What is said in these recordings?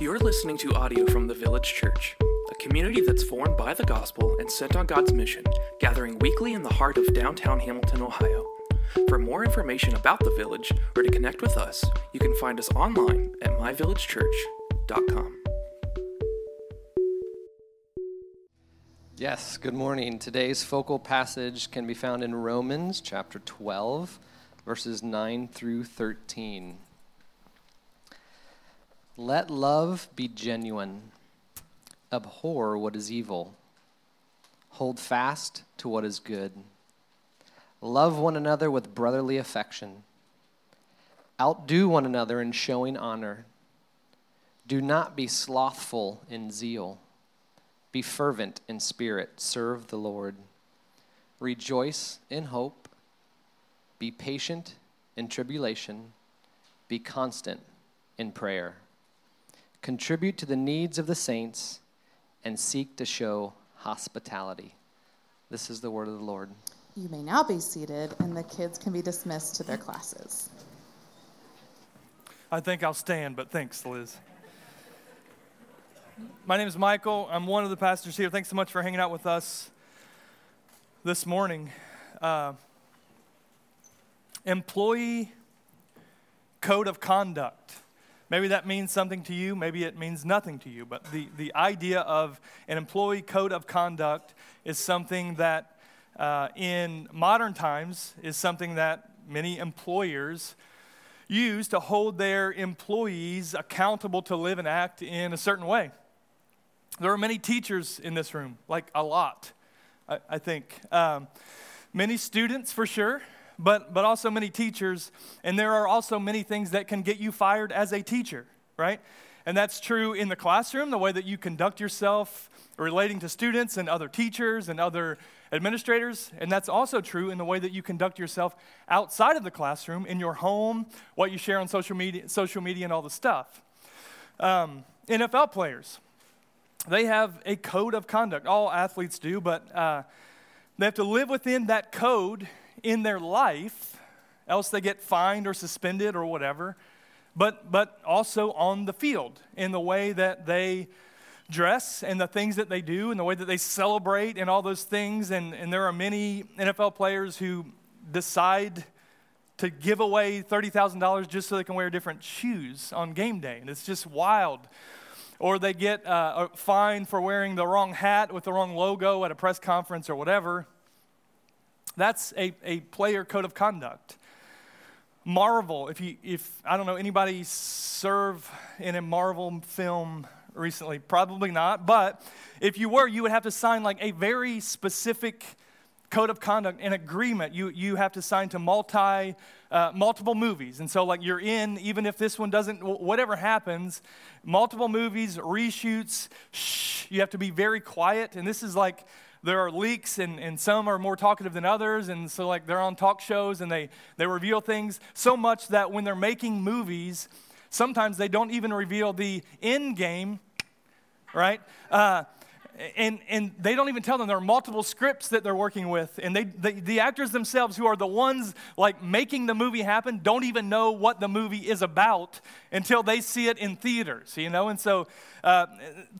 You're listening to audio from the Village Church, a community that's formed by the gospel and sent on God's mission, gathering weekly in the heart of downtown Hamilton, Ohio. For more information about the village or to connect with us, you can find us online at myvillagechurch.com. Yes, good morning. Today's focal passage can be found in Romans chapter 12, verses 9 through 13. Let love be genuine. Abhor what is evil. Hold fast to what is good. Love one another with brotherly affection. Outdo one another in showing honor. Do not be slothful in zeal. Be fervent in spirit. Serve the Lord. Rejoice in hope. Be patient in tribulation. Be constant in prayer contribute to the needs of the saints, and seek to show hospitality. This is the word of the Lord. You may now be seated, and the kids can be dismissed to their classes. I think I'll stand, but thanks, Liz. My name is Michael. I'm one of the pastors here. Thanks so much for hanging out with us this morning. Uh, employee code of conduct. Maybe that means something to you, maybe it means nothing to you. But the, the idea of an employee code of conduct is something that uh, in modern times is something that many employers use to hold their employees accountable to live and act in a certain way. There are many teachers in this room, like a lot, I, I think. Um, many students, for sure but, but also many teachers. And there are also many things that can get you fired as a teacher, right? And that's true in the classroom, the way that you conduct yourself relating to students and other teachers and other administrators. And that's also true in the way that you conduct yourself outside of the classroom, in your home, what you share on social media, social media and all the stuff. Um, NFL players, they have a code of conduct. All athletes do, but uh, they have to live within that code in their life, else they get fined or suspended or whatever, but, but also on the field in the way that they dress and the things that they do and the way that they celebrate and all those things. And, and there are many NFL players who decide to give away $30,000 just so they can wear different shoes on game day. And it's just wild. Or they get uh, fined for wearing the wrong hat with the wrong logo at a press conference or whatever. That's a, a player code of conduct. Marvel, if you, if, I don't know, anybody serve in a Marvel film recently? Probably not, but if you were, you would have to sign like a very specific code of conduct an agreement you, you have to sign to multi uh, multiple movies and so like you're in even if this one doesn't whatever happens multiple movies reshoots shh, you have to be very quiet and this is like there are leaks and, and some are more talkative than others. And so like they're on talk shows and they, they reveal things so much that when they're making movies sometimes they don't even reveal the end game right? Uh, and, and they don't even tell them. There are multiple scripts that they're working with. And they, the, actors themselves who are the ones like making the movie happen don't even know what the movie is about until they see it in theaters you know? And so uh,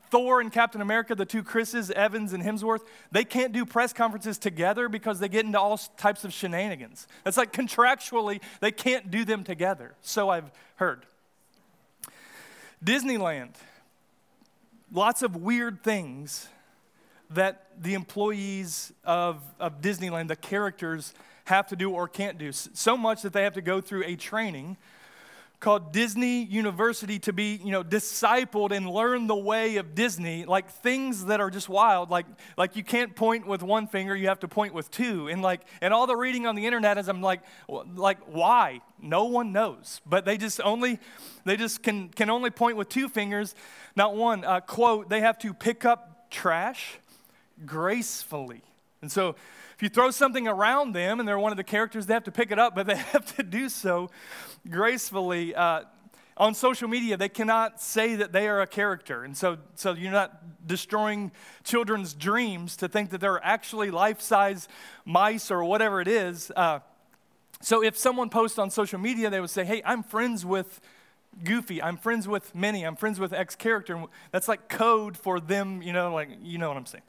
thor and captain america the two chris's evans and hemsworth they can't do press conferences together because they get into all types of shenanigans. It's like contractually they can't do them together. So i've heard. Disneyland lots of weird things that the employees of, of Disneyland, the characters, have to do or can't do. So much that they have to go through a training called Disney University to be, you know, discipled and learn the way of Disney, like things that are just wild. Like, like you can't point with one finger, you have to point with two. And like, and all the reading on the internet is I'm like, like why? No one knows. But they just only, they just can can only point with two fingers, not one. Uh, quote: They have to pick up trash gracefully. And so if you throw something around them and they're one of the characters, they have to pick it up, but they have to do so gracefully. Uh, on social media, they cannot say that they are a character. And so, so you're not destroying children's dreams to think that they're actually life size mice or whatever it is. Uh, so if someone posts on social media, they would say, Hey, I'm friends with Goofy. I'm friends with Minnie. I'm friends with X character. That's like code for them, you know, like, you know what I'm saying.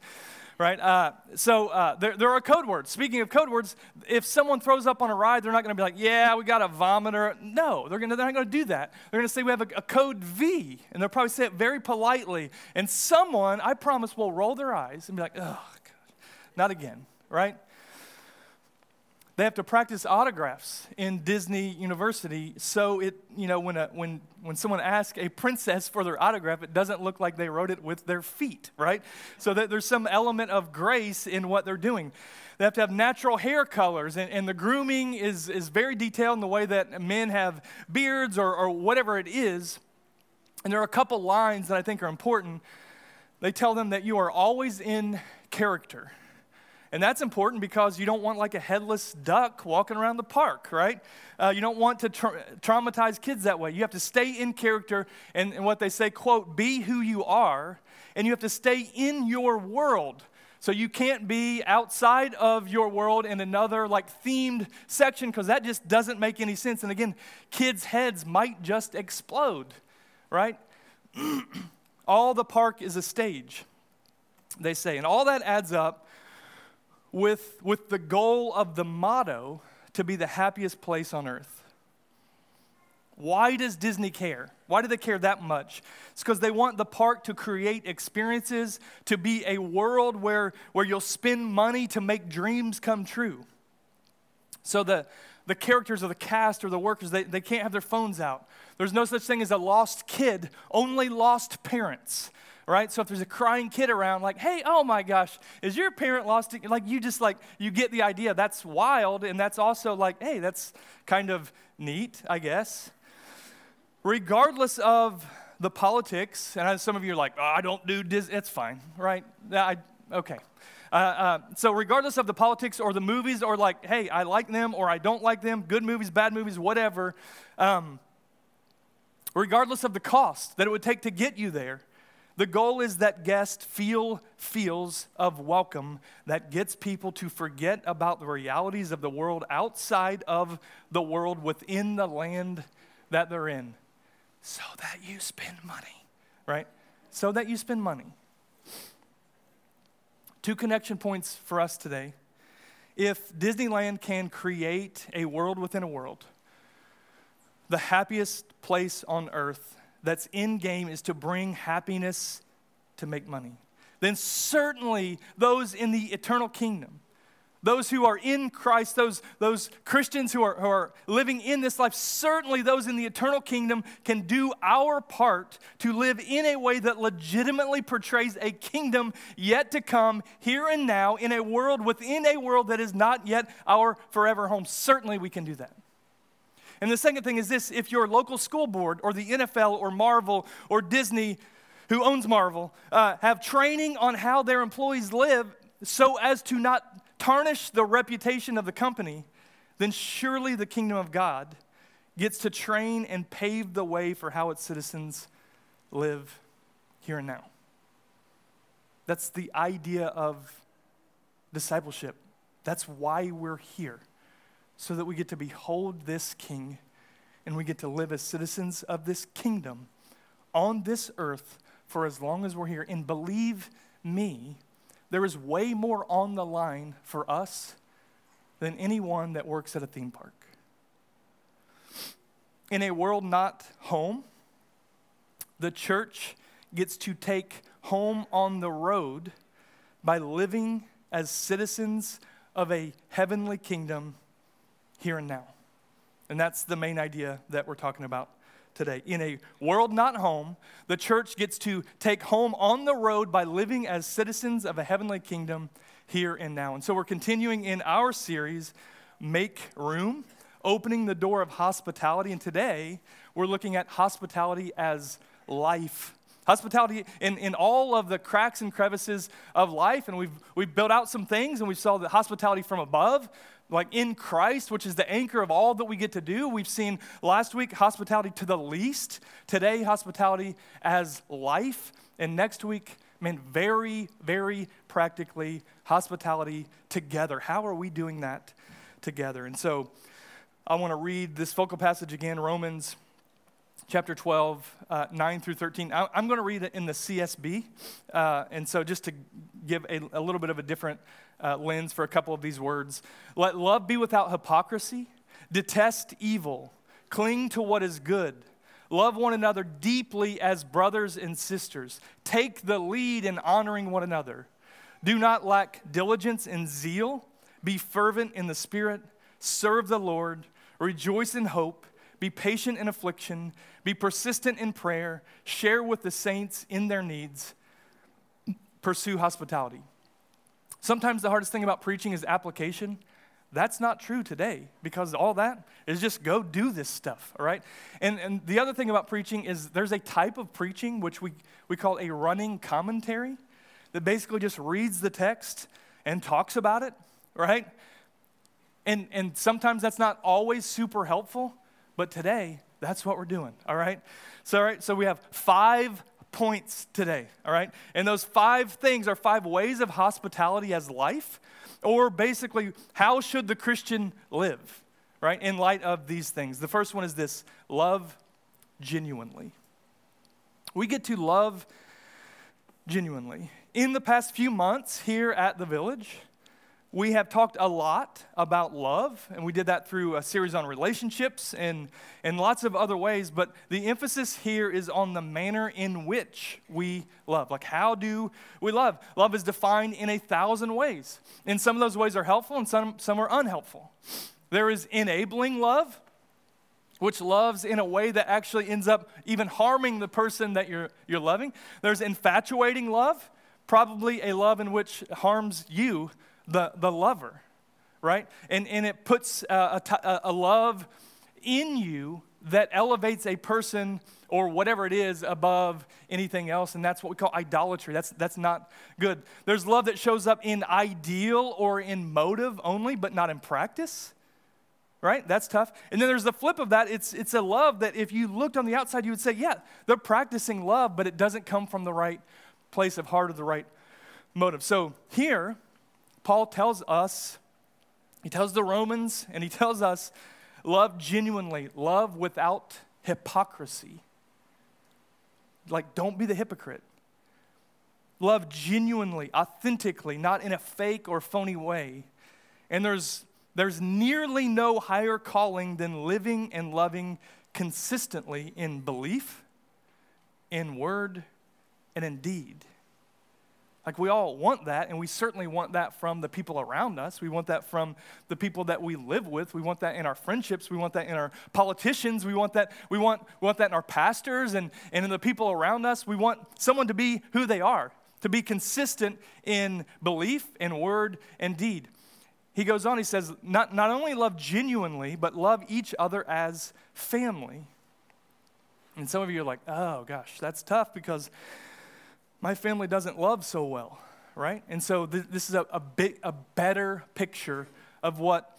Right? Uh, so uh, there, there are code words. Speaking of code words, if someone throws up on a ride, they're not going to be like, yeah, we got a vomiter. No, they're, gonna, they're not going to do that. They're going to say we have a, a code V, and they'll probably say it very politely. And someone, I promise, will roll their eyes and be like, oh, God, not again, right? They have to practice autographs in Disney University so it, you know, when, a, when, when someone asks a princess for their autograph, it doesn't look like they wrote it with their feet, right? So that there's some element of grace in what they're doing. They have to have natural hair colors, and, and the grooming is, is very detailed in the way that men have beards or, or whatever it is. And there are a couple lines that I think are important. They tell them that you are always in character. And that's important because you don't want like a headless duck walking around the park, right? Uh, you don't want to tra- traumatize kids that way. You have to stay in character and, and what they say, quote, be who you are, and you have to stay in your world. So you can't be outside of your world in another like themed section because that just doesn't make any sense. And again, kids' heads might just explode, right? all the park is a stage, they say. And all that adds up with, with the goal of the motto to be the happiest place on earth. Why does Disney care? Why do they care that much? It's because they want the park to create experiences, to be a world where, where you'll spend money to make dreams come true. So the, the characters of the cast or the workers, they, they can't have their phones out. There's no such thing as a lost kid, only lost parents right? So if there's a crying kid around, like, hey, oh my gosh, is your parent lost? It? Like, you just like, you get the idea. That's wild. And that's also like, hey, that's kind of neat, I guess. Regardless of the politics, and some of you are like, oh, I don't do Disney, it's fine, right? I, okay. Uh, uh, so, regardless of the politics or the movies, or like, hey, I like them or I don't like them, good movies, bad movies, whatever, um, regardless of the cost that it would take to get you there, the goal is that guest feel feels of welcome that gets people to forget about the realities of the world outside of the world within the land that they're in so that you spend money, right? So that you spend money. Two connection points for us today. If Disneyland can create a world within a world, the happiest place on earth that's in game is to bring happiness to make money, then certainly those in the eternal kingdom, those who are in Christ, those, those Christians who are, who are living in this life, certainly those in the eternal kingdom can do our part to live in a way that legitimately portrays a kingdom yet to come, here and now, in a world within a world that is not yet our forever home. Certainly we can do that. And the second thing is this if your local school board or the NFL or Marvel or Disney, who owns Marvel, uh, have training on how their employees live so as to not tarnish the reputation of the company, then surely the kingdom of God gets to train and pave the way for how its citizens live here and now. That's the idea of discipleship. That's why we're here so that we get to behold this king and we get to live as citizens of this kingdom on this earth for as long as we're here. And believe me, there is way more on the line for us than anyone that works at a theme park. In a world not home, the church gets to take home on the road by living as citizens of a heavenly kingdom here and now. And that's the main idea that we're talking about today. In a world not home, the church gets to take home on the road by living as citizens of a heavenly kingdom here and now. And so we're continuing in our series, Make Room, opening the door of hospitality. And today we're looking at hospitality as life. Hospitality in, in all of the cracks and crevices of life. And we've, we've built out some things and we saw the hospitality from above, like in Christ, which is the anchor of all that we get to do. We've seen last week hospitality to the least, today, hospitality as life, and next week, man, very, very practically, hospitality together. How are we doing that together? And so I want to read this focal passage again, Romans chapter 12, uh, 9 through 13. I, am going to read it in the CSB. Uh, and so, just to give a, a little bit of a different uh, lens for a couple of these words let love be without hypocrisy, detest evil, cling to what is good. Love one another deeply as brothers and sisters. Take the lead in honoring one another. Do not lack diligence and zeal. Be fervent in the Spirit. Serve the Lord. Rejoice in hope. Be patient in affliction. Be persistent in prayer. Share with the saints in their needs. Pursue hospitality. Sometimes the hardest thing about preaching is application. That's not true today because all that is just go do this stuff, all right? And, and the other thing about preaching is there's a type of preaching which we, we call a running commentary that basically just reads the text and talks about it, right? And, and sometimes that's not always super helpful, but today, that's what we're doing, all right? So, all right, so we have five points today, all right? And those five things are five ways of hospitality as life, or basically, how should the Christian live, right, in light of these things? The first one is this love genuinely. We get to love genuinely. In the past few months here at the village, we have talked a lot about love, and we did that through a series on relationships and, and lots of other ways. But the emphasis here is on the manner in which we love. Like, how do we love? Love is defined in a thousand ways. And some of those ways are helpful, and some, some are unhelpful. There is enabling love, which loves in a way that actually ends up even harming the person that you're, you're loving. There's infatuating love, probably a love in which harms you the, the lover, right? And, and it puts a, a, a love in you that elevates a person or whatever it is above anything else, and that's what we call idolatry. That's, that's not good. There's love that shows up in ideal or in motive only, but not in practice. Right? That's tough. And then there's the flip of that. It's, it's a love that if you looked on the outside, you would say, yeah, they're practicing love, but it doesn't come from the right place of heart or the right motive. So here, Paul tells us, he tells the Romans, and he tells us love genuinely, love without hypocrisy. Like, don't be the hypocrite. Love genuinely, authentically, not in a fake or phony way. And there's, there's nearly no higher calling than living and loving consistently in belief, in word, and in deed. Like we all want that, and we certainly want that from the people around us. We want that from the people that we live with. We want that in our friendships. We want that in our politicians. We want that, we want, we want that in our pastors and, and in the people around us. We want someone to be who they are, to be consistent in belief and word and deed. He goes on, he says, not, not only love genuinely, but love each other as family. And some of you are like, oh gosh, that's tough because my family doesn't love so well, right? And so th- this is a, a, big, a better picture of what,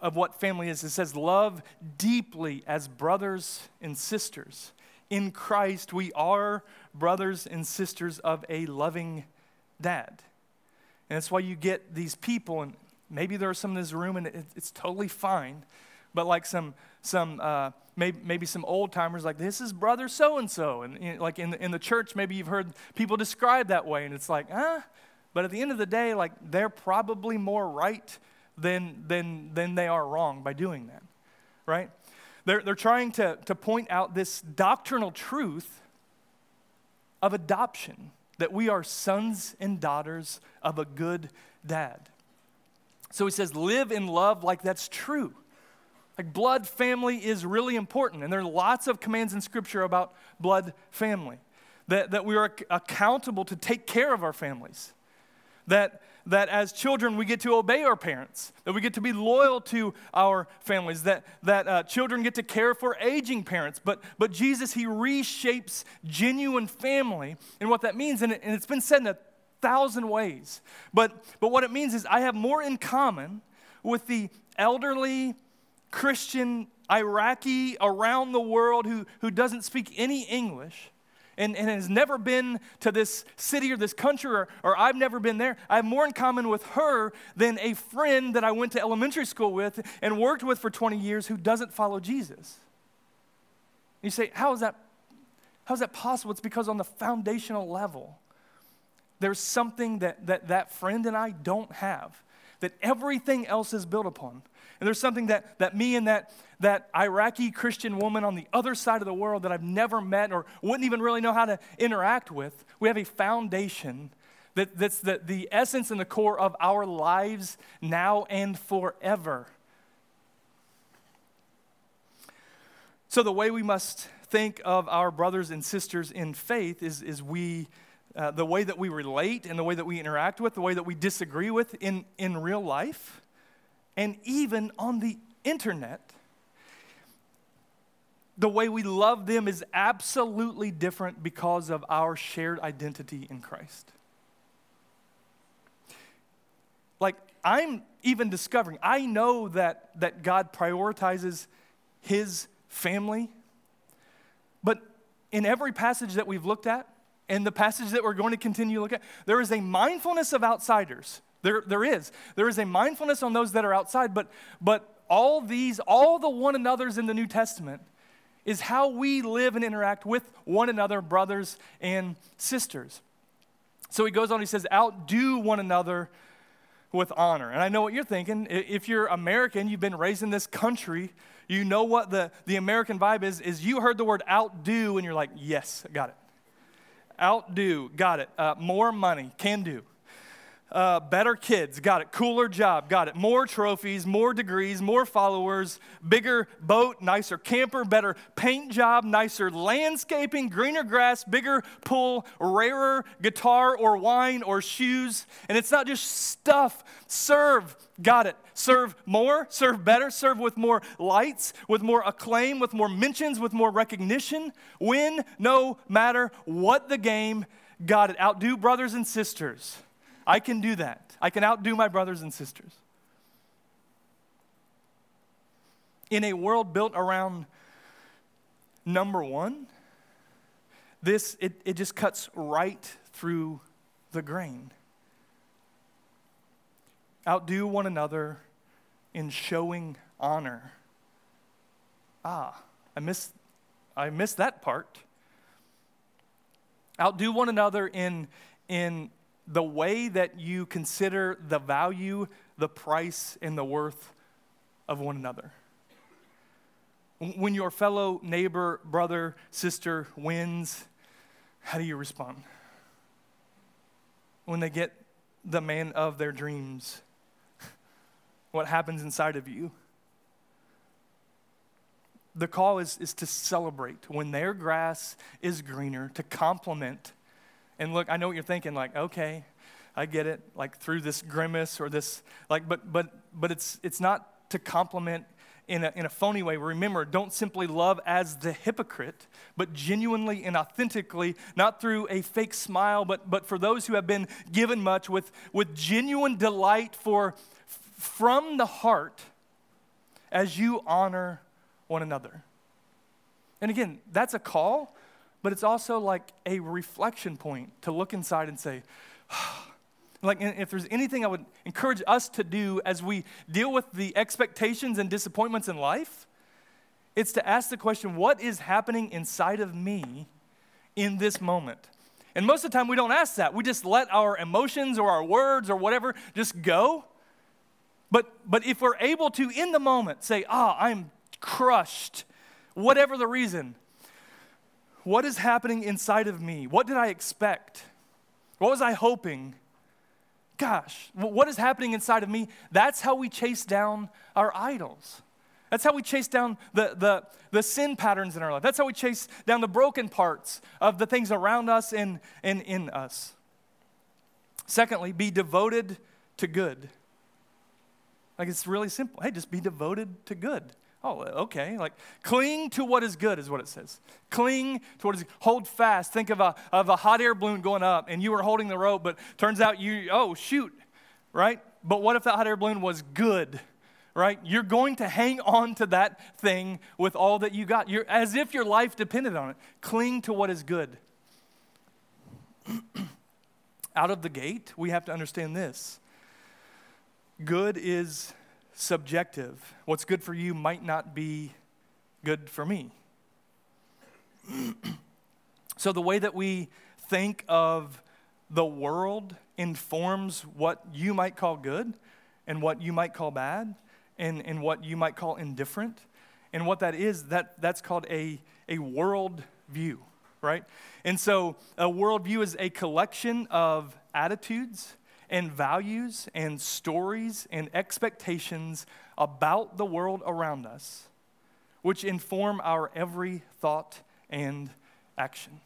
of what family is. It says, Love deeply as brothers and sisters. In Christ, we are brothers and sisters of a loving dad. And that's why you get these people, and maybe there are some in this room, and it, it's totally fine, but like some, some uh, maybe, maybe some old timers like this is brother so and so and like in the, in the church maybe you've heard people described that way and it's like ah but at the end of the day like they're probably more right than than than they are wrong by doing that right? They're, they're trying to, to point out this doctrinal truth of adoption that we are sons and daughters of a good dad. So he says live in love like that's true like, blood family is really important, and there are lots of commands in Scripture about blood family. That, that we are accountable to take care of our families. That, that as children, we get to obey our parents. That we get to be loyal to our families. That, that uh, children get to care for aging parents. But, but Jesus, He reshapes genuine family. And what that means, and, it, and it's been said in a thousand ways, but, but what it means is I have more in common with the elderly Christian Iraqi around the world who, who doesn't speak any English and, and has never been to this city or this country, or, or I've never been there, I have more in common with her than a friend that I went to elementary school with and worked with for 20 years who doesn't follow Jesus. You say, how is that, how is that possible? It's because on the foundational level, there's something that, that that friend and I don't have that everything else is built upon. And there's something that, that me and that, that Iraqi Christian woman on the other side of the world that I've never met or wouldn't even really know how to interact with, we have a foundation that, that's the, the essence and the core of our lives now and forever. So, the way we must think of our brothers and sisters in faith is, is we, uh, the way that we relate and the way that we interact with, the way that we disagree with in, in real life, and even on the internet. The way we love them is absolutely different because of our shared identity in Christ. Like, I'm even discovering, I know that, that God prioritizes His family, but in every passage that we've looked at, and the passage that we're going to continue to look at, there is a mindfulness of outsiders. There, there is. There is a mindfulness on those that are outside, but, but all these, all the one another's in the New Testament is how we live and interact with one another, brothers and sisters. So he goes on, he says, outdo one another with honor. And I know what you're thinking. If you're American, you've been raised in this country, you know what the, the American vibe is, is you heard the word outdo and you're like, yes, got it. Outdo, got it. Uh, more money, can do uh, better kids, got it. Cooler job, got it. More trophies, more degrees, more followers, bigger boat, nicer camper, better paint job, nicer landscaping, greener grass, bigger pool, rarer guitar or wine or shoes. And it's not just stuff. Serve, got it. Serve more, serve better, serve with more lights, with more acclaim, with more mentions, with more recognition. Win no matter what the game, got it. Outdo brothers and sisters. I can do that. I can outdo my brothers and sisters. In a world built around number one, this, it, it just cuts right through the grain. Outdo one another in showing honor. Ah, I missed, I missed that part. Outdo one another in, in the way that you consider the value, the price, and the worth of one another. When your fellow neighbor, brother, sister wins, how do you respond? When they get the man of their dreams, what happens inside of you? The call is, is to celebrate when their grass is greener, to compliment and look, I know what you're thinking, like, okay, I get it, like through this grimace or this, like, but but but it's it's not to compliment in a, in a phony way. Remember, don't simply love as the hypocrite, but genuinely and authentically, not through a fake smile, but, but for those who have been given much with, with genuine delight for from the heart as you honor one another. And again, that's a call but it's also like a reflection point to look inside and say, like if there's anything I would encourage us to do as we deal with the expectations and disappointments in life, it's to ask the question, what is happening inside of me in this moment? And most of the time we don't ask that. We just let our emotions or our words or whatever just go. But but if we're able to in the moment say, "Ah, oh, I'm crushed." Whatever the reason, what is happening inside of me? What did I expect? What was I hoping? Gosh, what is happening inside of me? That's how we chase down our idols. That's how we chase down the, the, the sin patterns in our life. That's how we chase down the broken parts of the things around us and, and in us. Secondly, be devoted to good. Like it's really simple. Hey, just be devoted to good. Oh, uh, okay. Like, cling to what is good, is what it says. Cling to what is Hold fast. Think of a, of a hot air balloon going up, and you were holding the rope, but turns out you, oh, shoot, right? But what if that hot air balloon was good, right? You're going to hang on to that thing with all that you got. You're, as if your life depended on it. Cling to what is good. Out of the gate, we have to understand this good is subjective. What's good for you might not be good for me. so the way that we think of the world informs what you might call good and what you might call bad and, and what you might call indifferent. And what that is, that, that's called a, a world view, right? And so a worldview is a collection of attitudes and values and stories and expectations about the world around us, which inform our every thought and action.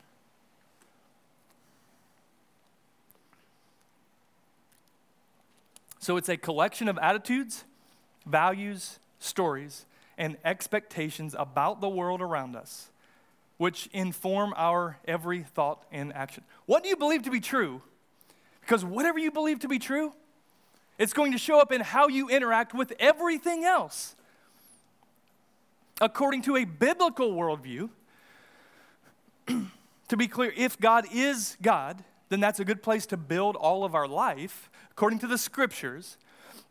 So it's a collection of attitudes, values, stories, and expectations about the world around us, which inform our every thought and action. What do you believe to be true? Because whatever you believe to be true, it's going to show up in how you interact with everything else. According to a biblical worldview, to be clear, if God is God, then that's a good place to build all of our life according to the scriptures,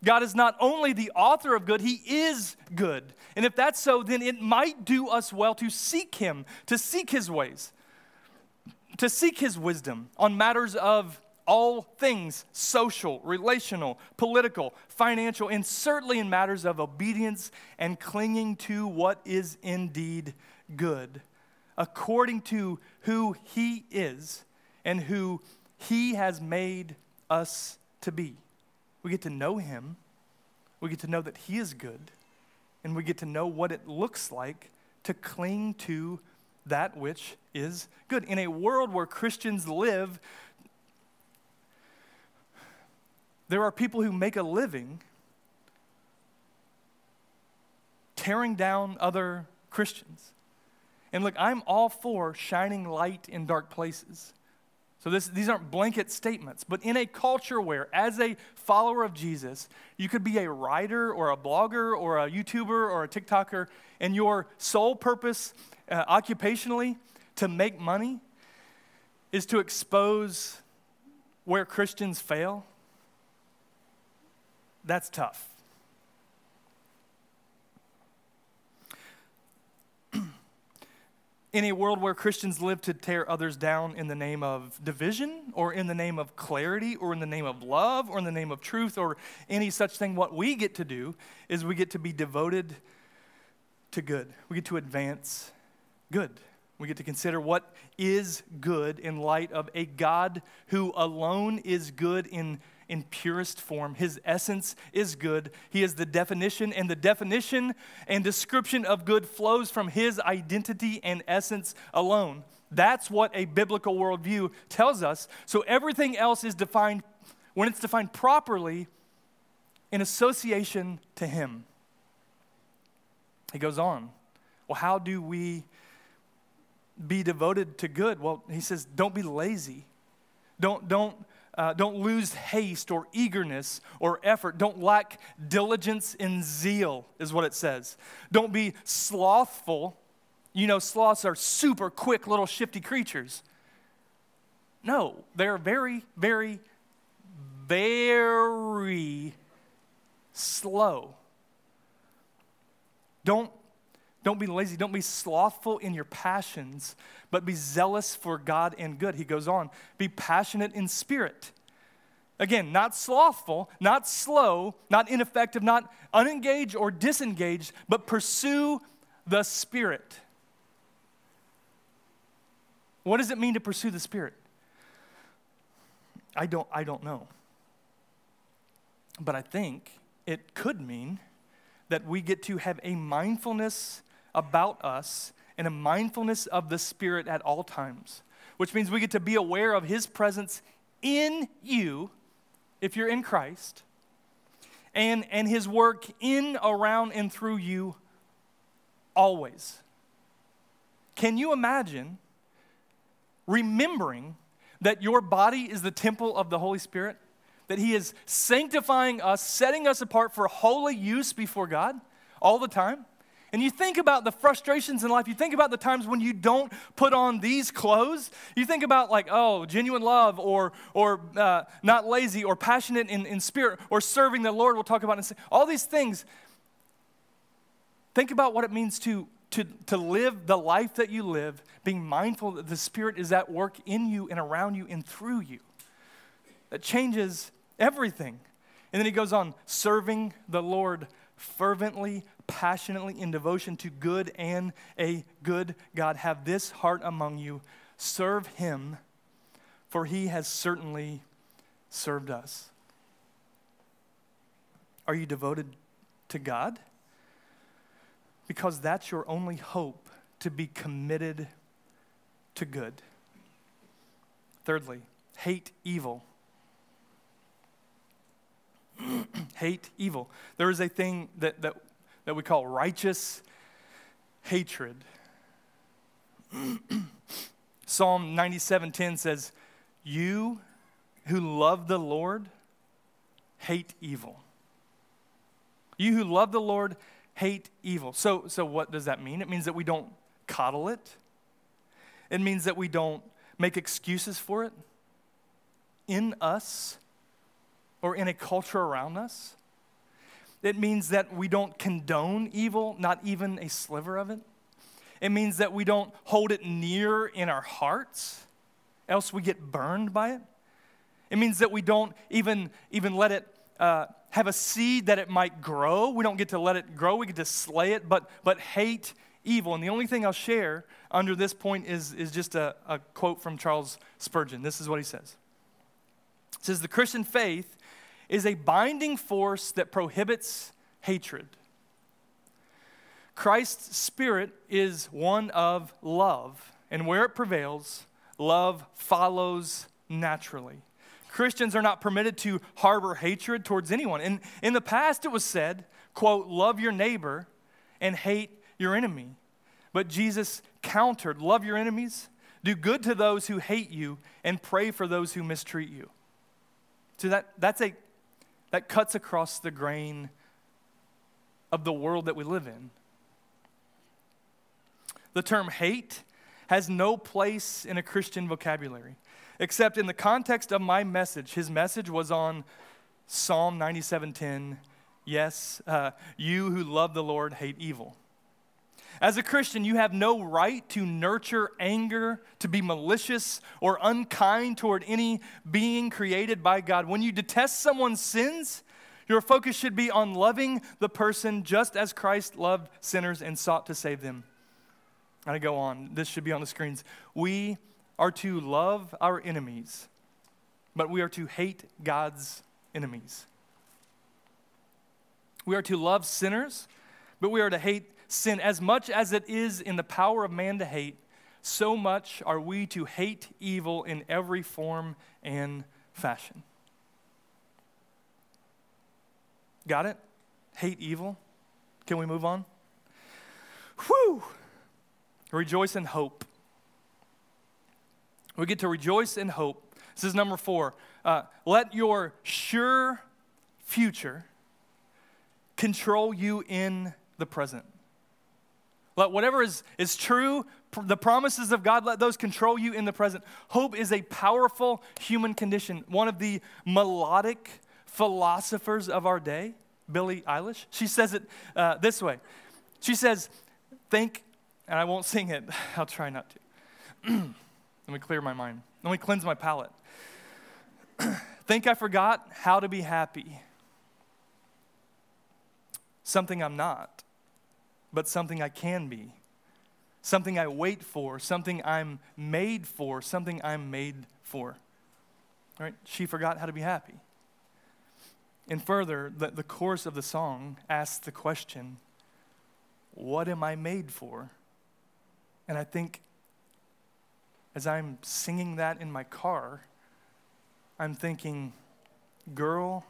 God is not only the author of good, He is good. And if that's so, then it might do us well to seek Him, to seek His ways, to seek His wisdom on matters of all things social, relational, political, financial, and certainly in matters of obedience and clinging to what is indeed good, according to who He is and who He has made us to be. We get to know Him, we get to know that He is good, and we get to know what it looks like to cling to that which is good. In a world where Christians live, there are people who make a living tearing down other Christians. And look, I'm all for shining light in dark places. So this, these aren't blanket statements, but in a culture where, as a follower of Jesus, you could be a writer or a blogger or a YouTuber or a TikToker, and your sole purpose uh, occupationally to make money is to expose where Christians fail, that's tough. in a world where Christians live to tear others down in the name of division or in the name of clarity or in the name of love or in the name of truth or any such thing, what we get to do is we get to be devoted to good. We get to advance good. We get to consider what is good in light of a God who alone is good in in purest form. His essence is good. He is the definition, and the definition and description of good flows from his identity and essence alone. That's what a biblical worldview tells us. So everything else is defined, when it's defined properly, in association to him. He goes on. Well, how do we be devoted to good? Well, he says, don't be lazy. Don't, don't uh, don't lose haste or eagerness or effort. Don't lack diligence and zeal, is what it says. Don't be slothful. You know, sloths are super quick little shifty creatures. No, they're very, very, very slow. Don't don't be lazy. Don't be slothful in your passions, but be zealous for God and good. He goes on, be passionate in spirit. Again, not slothful, not slow, not ineffective, not unengaged or disengaged, but pursue the Spirit. What does it mean to pursue the Spirit? I don't, I don't know. But I think it could mean that we get to have a mindfulness about us and a mindfulness of the Spirit at all times, which means we get to be aware of His presence in you if you're in Christ and, and His work in, around, and through you always. Can you imagine remembering that your body is the temple of the Holy Spirit? That He is sanctifying us, setting us apart for holy use before God all the time? And you think about the frustrations in life, you think about the times when you don't put on these clothes. You think about, like, oh, genuine love, or, or uh, not lazy, or passionate in, in spirit, or serving the Lord, we'll talk about in all these things. Think about what it means to to, to live the life that you live, being mindful that the Spirit is at work in you and around you and through you. That changes everything. And then he goes on, serving the Lord fervently, passionately, in devotion to good and a good God. Have this heart among you. Serve him, for he has certainly served us. Are you devoted to God? Because that's your only hope to be committed to good. Thirdly, hate evil. hate evil. There is a thing that, that, that we call righteous hatred. Psalm 97:10 says, "You who love the Lord hate evil." You who love the Lord hate evil. So, so what does that mean? It means that we don't coddle it. It means that we don't make excuses for it in us or in a culture around us. It means that we don't condone evil, not even a sliver of it. It means that we don't hold it near in our hearts, else we get burned by it. It means that we don't even, even let it uh, have a seed that it might grow. We don't get to let it grow, we get to slay it, but, but hate evil. And the only thing I'll share under this point is, is just a, a quote from Charles Spurgeon. This is what he says. It says, The Christian faith is a binding force that prohibits hatred. Christ's spirit is one of love, and where it prevails, love follows naturally. Christians are not permitted to harbor hatred towards anyone. In, in the past, it was said, quote, love your neighbor and hate your enemy. But Jesus countered, love your enemies, do good to those who hate you, and pray for those who mistreat you. So that, that's a, that cuts across the grain of the world that we live in. The term hate has no place in a Christian vocabulary except in the context of my message. His message was on Psalm 97:10. Yes, uh, you who love the Lord hate evil. As a Christian, you have no right to nurture anger, to be malicious or unkind toward any being created by God. When you detest someone's sins, your focus should be on loving the person just as Christ loved sinners and sought to save them. And I go on. This should be on the screens. We are to love our enemies, but we are to hate God's enemies. We are to love sinners, but we are to hate sin. As much as it is in the power of man to hate, so much are we to hate evil in every form and fashion. Got it? Hate evil? Can we move on? Whew! Rejoice in hope. We get to rejoice in hope. This is number four. Uh, let your sure future control you in the present. Let whatever is, is true, the promises of God, let those control you in the present. Hope is a powerful human condition. One of the melodic philosophers of our day, Billie Eilish, she says it uh, this way. She says, Think, and I won't sing it, I'll try not to. Let me clear my mind. Let me cleanse my palate. Think I forgot how to be happy. Something I'm not, but something I can be. Something I wait for, something I'm made for, something I'm made for. Right? She forgot how to be happy. And further, the, the chorus of the song asks the question, What am I made for? And I think as I'm singing that in my car, I'm thinking, girl,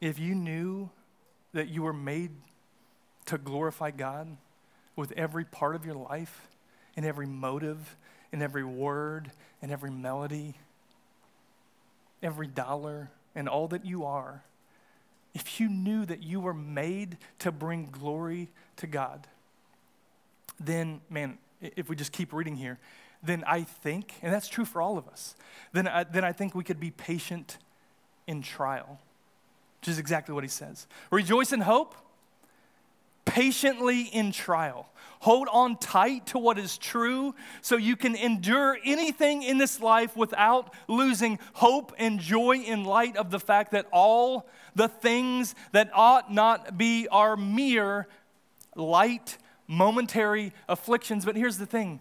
if you knew that you were made to glorify God with every part of your life, in every motive, in every word, in every melody, every dollar, and all that you are, if you knew that you were made to bring glory to God, then, man, if we just keep reading here, then I think, and that's true for all of us, then I, then I think we could be patient in trial, which is exactly what he says. Rejoice in hope, patiently in trial. Hold on tight to what is true so you can endure anything in this life without losing hope and joy in light of the fact that all the things that ought not be are mere light, momentary afflictions. But here's the thing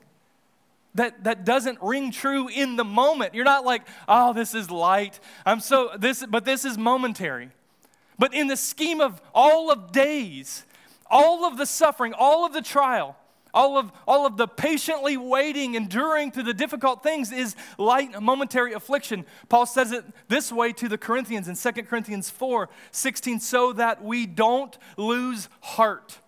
that, that doesn't ring true in the moment. You're not like, oh, this is light. I'm so this, but this is momentary. But in the scheme of all of days, all of the suffering, all of the trial, all of, all of the patiently waiting, enduring through the difficult things is light, momentary affliction. Paul says it this way to the Corinthians in 2 Corinthians 4 16, so that we don't lose heart.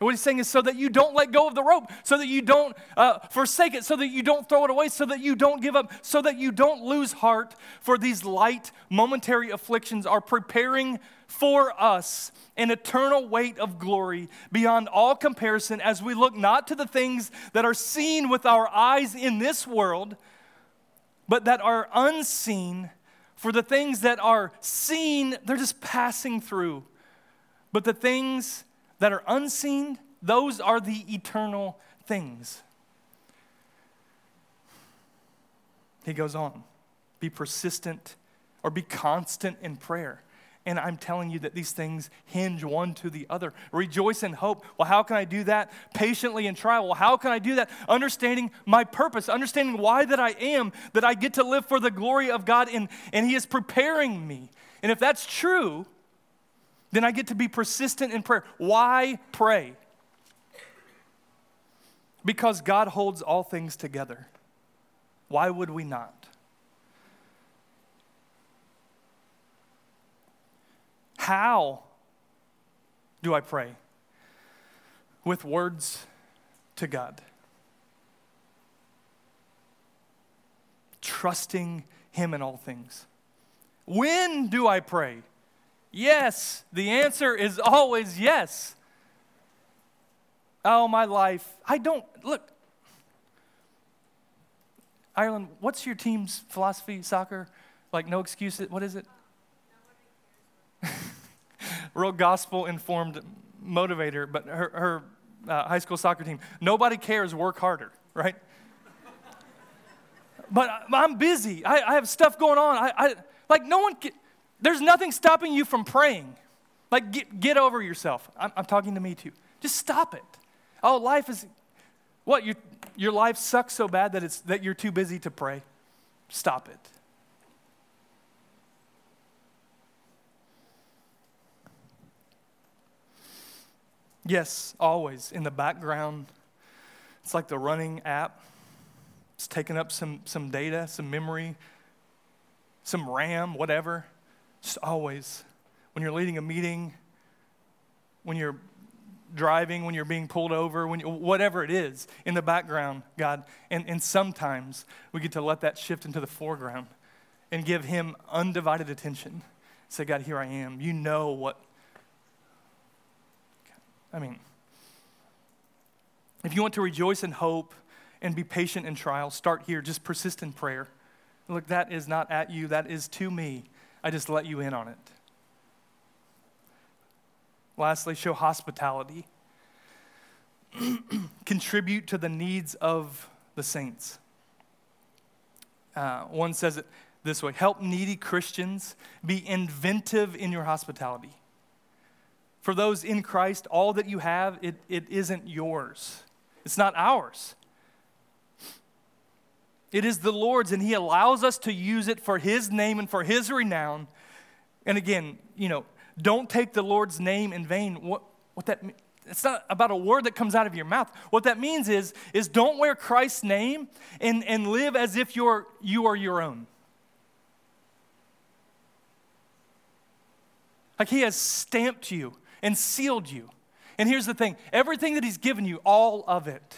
And what he's saying is so that you don't let go of the rope, so that you don't uh, forsake it, so that you don't throw it away, so that you don't give up, so that you don't lose heart. For these light, momentary afflictions are preparing for us an eternal weight of glory beyond all comparison as we look not to the things that are seen with our eyes in this world, but that are unseen. For the things that are seen, they're just passing through. But the things that are unseen, those are the eternal things. He goes on be persistent or be constant in prayer. And I'm telling you that these things hinge one to the other. Rejoice in hope. Well, how can I do that? Patiently in trial. Well, how can I do that? Understanding my purpose, understanding why that I am, that I get to live for the glory of God, and, and He is preparing me. And if that's true, then I get to be persistent in prayer. Why pray? Because God holds all things together. Why would we not? How do I pray? With words to God. Trusting Him in all things. When do I pray? Yes. The answer is always yes. Oh, my life. I don't, look. Ireland, what's your team's philosophy, soccer? Like, no excuses? What is it? real gospel informed motivator, but her, her uh, high school soccer team, nobody cares, work harder, right? but I'm busy. I, I, have stuff going on. I, I like no one. Can, there's nothing stopping you from praying. Like get, get over yourself. I'm, I'm talking to me too. Just stop it. Oh, life is what your your life sucks so bad that it's that you're too busy to pray. Stop it. Yes, always in the background. It's like the running app. It's taking up some, some data, some memory, some RAM, whatever. Just always. When you're leading a meeting, when you're driving, when you're being pulled over, when you, whatever it is in the background, God. And, and sometimes we get to let that shift into the foreground and give Him undivided attention. Say, God, here I am. You know what I mean, if you want to rejoice in hope and be patient in trial, start here. Just persist in prayer. Look, that is not at you, that is to me. I just let you in on it. Lastly, show hospitality. Contribute to the needs of the saints. Uh, one says it this way help needy Christians be inventive in your hospitality. For those in Christ, all that you have, it, it isn't yours. It's not ours. It is the Lord's, and He allows us to use it for His name and for His renown. And again, you know, don't take the Lord's name in vain. What, what that it's not about a word that comes out of your mouth. What that means is, is don't wear Christ's name and, and live as if you're, you are your own. Like he has stamped you and sealed you. And here's the thing everything that He's given you, all of it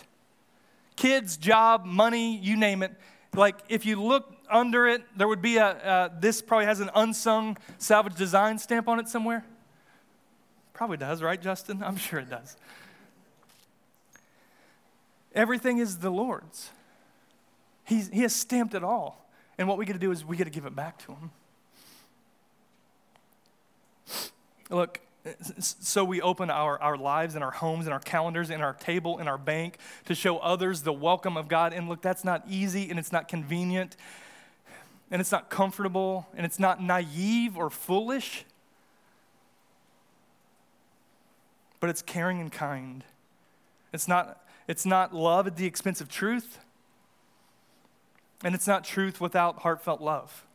kids, job, money, you name it. Like, if you look under it, there would be a, uh, this probably has an unsung salvage design stamp on it somewhere. Probably does, right, Justin? I'm sure it does. Everything is the Lord's. He's, he has stamped it all. And what we get to do is we get to give it back to Him. Look, So we open our, our lives and our homes and our calendars and our table and our bank to show others the welcome of God. And look, that's not easy and it's not convenient and it's not comfortable and it's not naive or foolish, but it's caring and kind. It's not, it's not love at the expense of truth, and it's not truth without heartfelt love.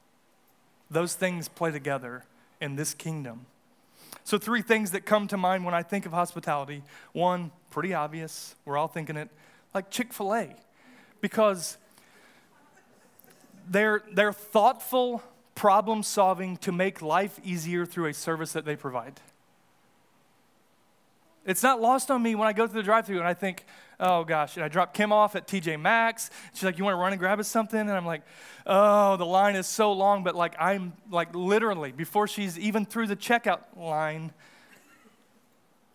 Those things play together in this kingdom. So, three things that come to mind when I think of hospitality. One, pretty obvious, we're all thinking it, like Chick fil A, because they're, they're thoughtful problem solving to make life easier through a service that they provide. It's not lost on me when I go through the drive through and I think, oh gosh, and I drop Kim off at TJ Maxx. She's like, you want to run and grab us something? And I'm like, oh, the line is so long, but like I'm like literally, before she's even through the checkout line,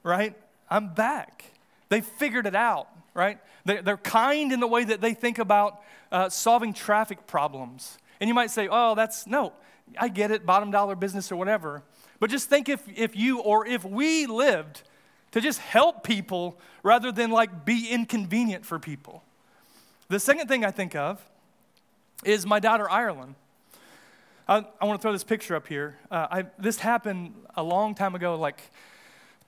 right? I'm back. They figured it out, right? They're kind in the way that they think about uh, solving traffic problems. And you might say, oh, that's, no, I get it, bottom dollar business or whatever. But just think if, if you or if we lived to just help people rather than like be inconvenient for people. The second thing I think of is my daughter Ireland. I, I want to throw this picture up here. Uh, I, this happened a long time ago, like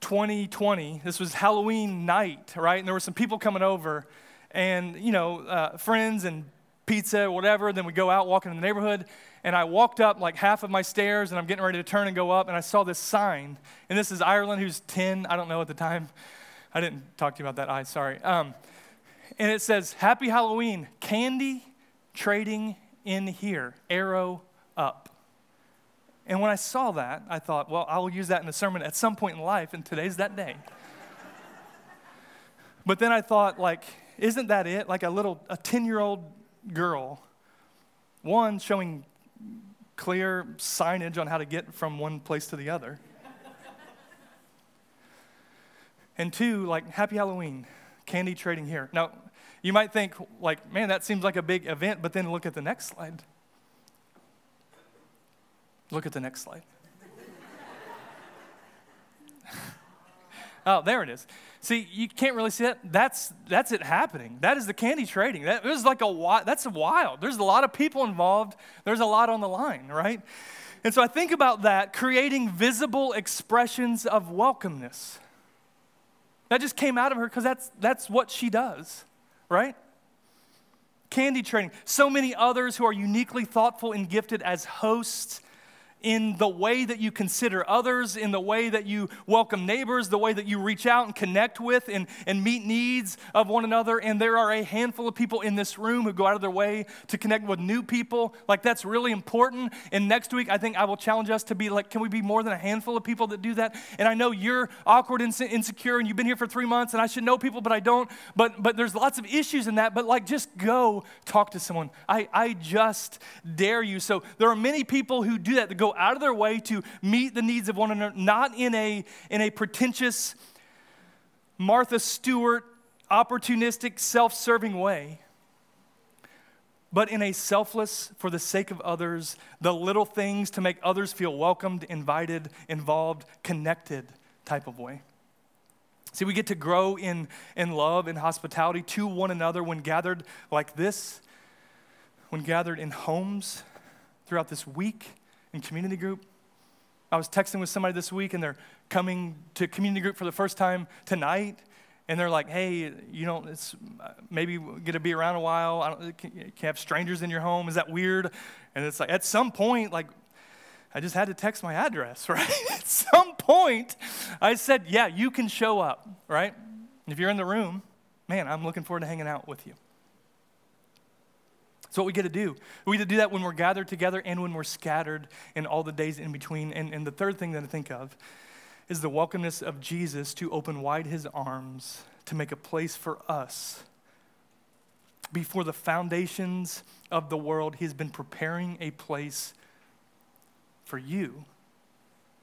2020. This was Halloween night, right? And there were some people coming over, and you know, uh, friends and pizza or whatever. Then we go out walking in the neighborhood, and I walked up like half of my stairs and I'm getting ready to turn and go up, and I saw this sign. And this is Ireland, who's 10, I don't know at the time. I didn't talk to you about that eye, sorry. Um, and it says, Happy Halloween, candy trading in here, arrow up. And when I saw that, I thought, well, I will use that in a sermon at some point in life, and today's that day. but then I thought, like, isn't that it? Like a little, a 10 year old girl, one, showing clear signage on how to get from one place to the other. and two, like, happy Halloween, candy trading here. Now, you might think, like, man, that seems like a big event, but then look at the next slide. Look at the next slide. Oh, there it is. See, you can't really see that. That's, that's it happening. That is the candy trading. That was like a that's wild. There's a lot of people involved. There's a lot on the line, right? And so I think about that, creating visible expressions of welcomeness. That just came out of her because that's, that's what she does, right? Candy trading. So many others who are uniquely thoughtful and gifted as hosts in the way that you consider others, in the way that you welcome neighbors, the way that you reach out and connect with and, and meet needs of one another. And there are a handful of people in this room who go out of their way to connect with new people. Like, that's really important. And next week, I think I will challenge us to be like, can we be more than a handful of people that do that? And I know you're awkward and insecure, and you've been here for three months, and I should know people, but I don't. But, but there's lots of issues in that. But like, just go talk to someone. I, I just dare you. So there are many people who do that, that go out of their way to meet the needs of one another, not in a, in a pretentious, Martha Stewart, opportunistic, self serving way, but in a selfless, for the sake of others, the little things to make others feel welcomed, invited, involved, connected type of way. See, we get to grow in, in love and hospitality to one another when gathered like this, when gathered in homes throughout this week in community group. I was texting with somebody this week and they're coming to community group for the first time tonight. And they're like, hey, you know, it's maybe going to be around a while. I don't, can, can have strangers in your home? Is that weird? And it's like, at some point, like, I just had to text my address, right? at some point, I said, yeah, you can show up, right? If you're in the room, man, I'm looking forward to hanging out with you. It's what we get to do. We get to do that when we're gathered together and when we're scattered in all the days in between. And, and the third thing that I think of is the welcomeness of Jesus to open wide his arms to make a place for us. Before the foundations of the world, he has been preparing a place for you,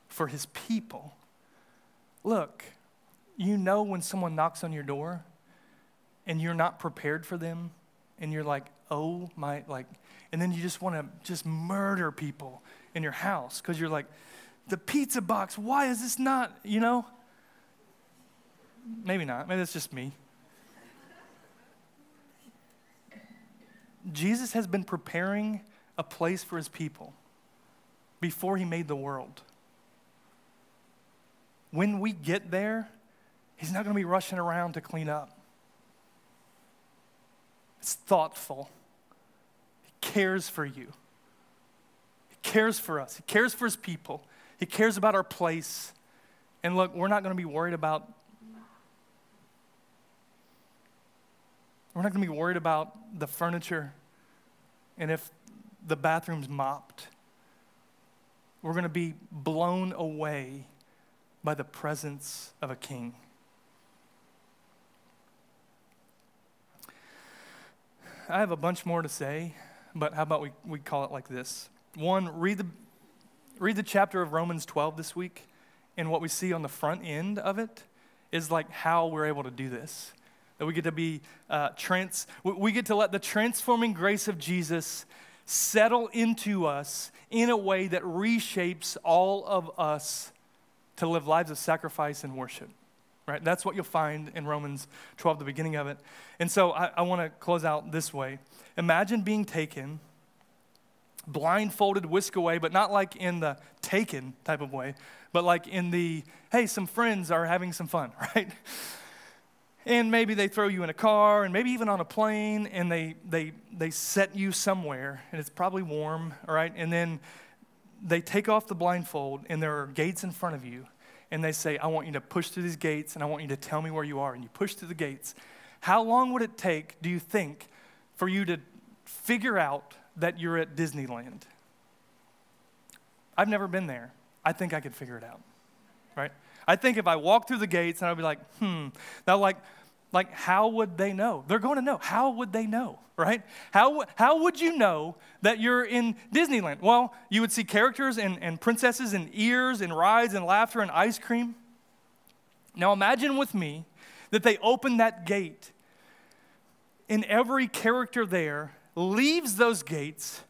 for his people. Look, you know when someone knocks on your door and you're not prepared for them, and you're like, oh my, like, and then you just want to just murder people in your house because you're like, the pizza box. Why is this not, you know? Maybe not. Maybe that's just me. Jesus has been preparing a place for his people before he made the world. When we get there, he's not going to be rushing around to clean up. It's thoughtful. Cares for you. He cares for us. He cares for his people. He cares about our place. And look, we're not going to be worried about We're not going to be worried about the furniture and if the bathroom's mopped. We're going to be blown away by the presence of a king. I have a bunch more to say, but how about we, we call it like this? One, read the, read the chapter of Romans 12 this week, and what we see on the front end of it is like how we're able to do this. That we get to be uh, trans, we get to let the transforming grace of Jesus settle into us in a way that reshapes all of us to live lives of sacrifice and worship. Right? That's what you'll find in Romans 12, the beginning of it. And so I, I want to close out this way. Imagine being taken, blindfolded, whisked away, but not like in the taken type of way, but like in the, hey, some friends are having some fun, right? and maybe they throw you in a car and maybe even on a plane and they, they, they set you somewhere and it's probably warm all right and then they take off the blindfold and there are gates in front of you and they say i want you to push through these gates and i want you to tell me where you are and you push through the gates how long would it take do you think for you to figure out that you're at disneyland i've never been there i think i could figure it out right I think if I walk through the gates and I'd be like, hmm, now like, like how would they know? They're going to know. How would they know, right? How, how would you know that you're in Disneyland? Well, you would see characters and, and princesses and ears and rides and laughter and ice cream. Now imagine with me that they open that gate and every character there leaves those gates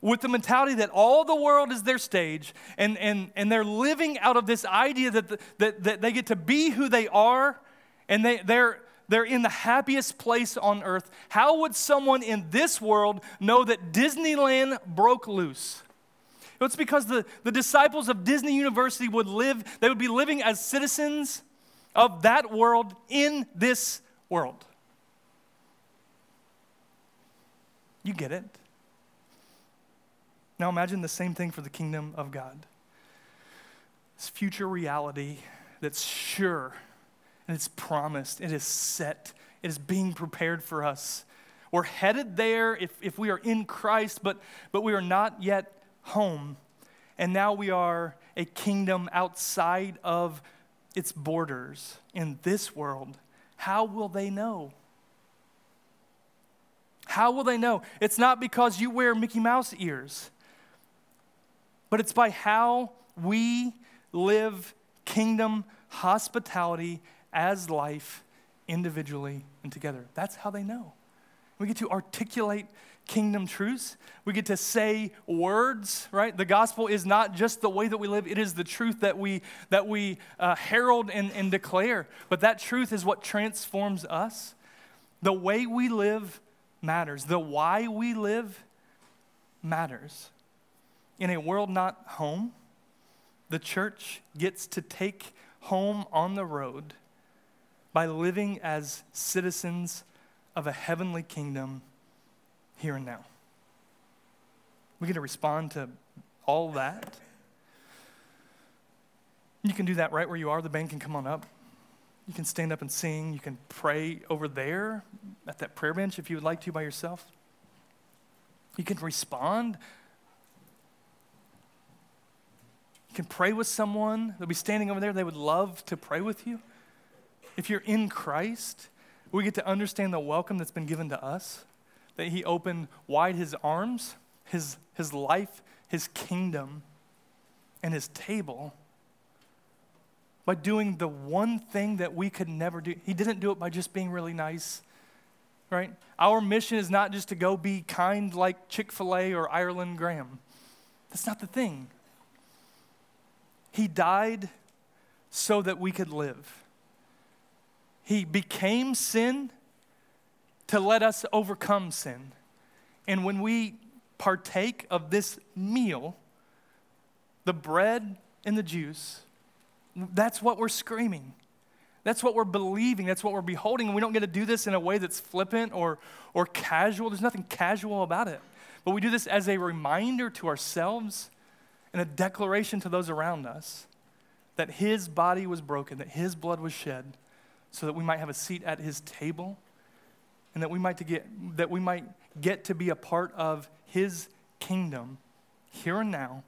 with the mentality that all the world is their stage and, and, and they're living out of this idea that, the, that, that they get to be who they are and they, they're, they're in the happiest place on earth. How would someone in this world know that Disneyland broke loose? It's because the, the disciples of Disney University would live, they would be living as citizens of that world in this world. You get it? Now imagine the same thing for the kingdom of God. This future reality that's sure and it's promised, it is set, it is being prepared for us. We're headed there if, if we are in Christ, but, but we are not yet home. And now we are a kingdom outside of its borders in this world. How will they know? How will they know? It's not because you wear Mickey Mouse ears but it's by how we live kingdom hospitality as life individually and together. That's how they know. We get to articulate kingdom truths. We get to say words, right? The gospel is not just the way that we live, it is the truth that we, that we uh, herald and, and declare. But that truth is what transforms us. The way we live matters, the why we live matters in a world not home, the church gets to take home on the road by living as citizens of a heavenly kingdom here and now. We get to respond to all that. You can do that right where you are. The band can come on up. You can stand up and sing. You can pray over there at that prayer bench if you would like to by yourself. You can respond You can pray with someone. They'll be standing over there. They would love to pray with you. If you're in Christ, we get to understand the welcome that's been given to us, that He opened wide His arms, His, his life, His kingdom, and His table by doing the one thing that we could never do. He didn't do it by just being really nice, right? Our mission is not just to go be kind like Chick fil A or Ireland Graham. That's not the thing. He died so that we could live. He became sin to let us overcome sin. And when we partake of this meal, the bread and the juice, that's what we're screaming. That's what we're believing. That's what we're beholding. And we don't get to do this in a way that's flippant or, or casual. There's nothing casual about it. But we do this as a reminder to ourselves and a declaration to those around us that His body was broken, that His blood was shed, so that we might have a seat at His table and that we might, to get, that we might get to be a part of His kingdom here and now,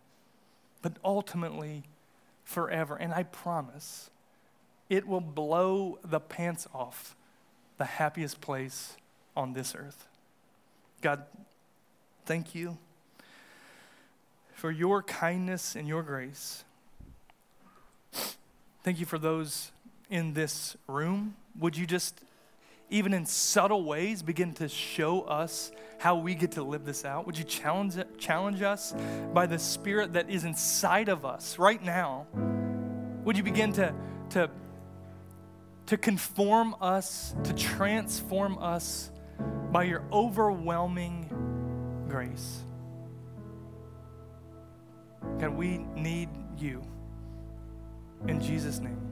but ultimately forever. And I promise it will blow the pants off the happiest place on this earth. God, thank you for your kindness and your grace. Thank you for those in this room. Would you just, even in subtle ways, begin to show us how we get to live this out? Would you challenge, challenge us by the Spirit that is inside of us right now? Would you begin to, to, to conform us, to transform us by your overwhelming grace? God, we need you. In Jesus' name.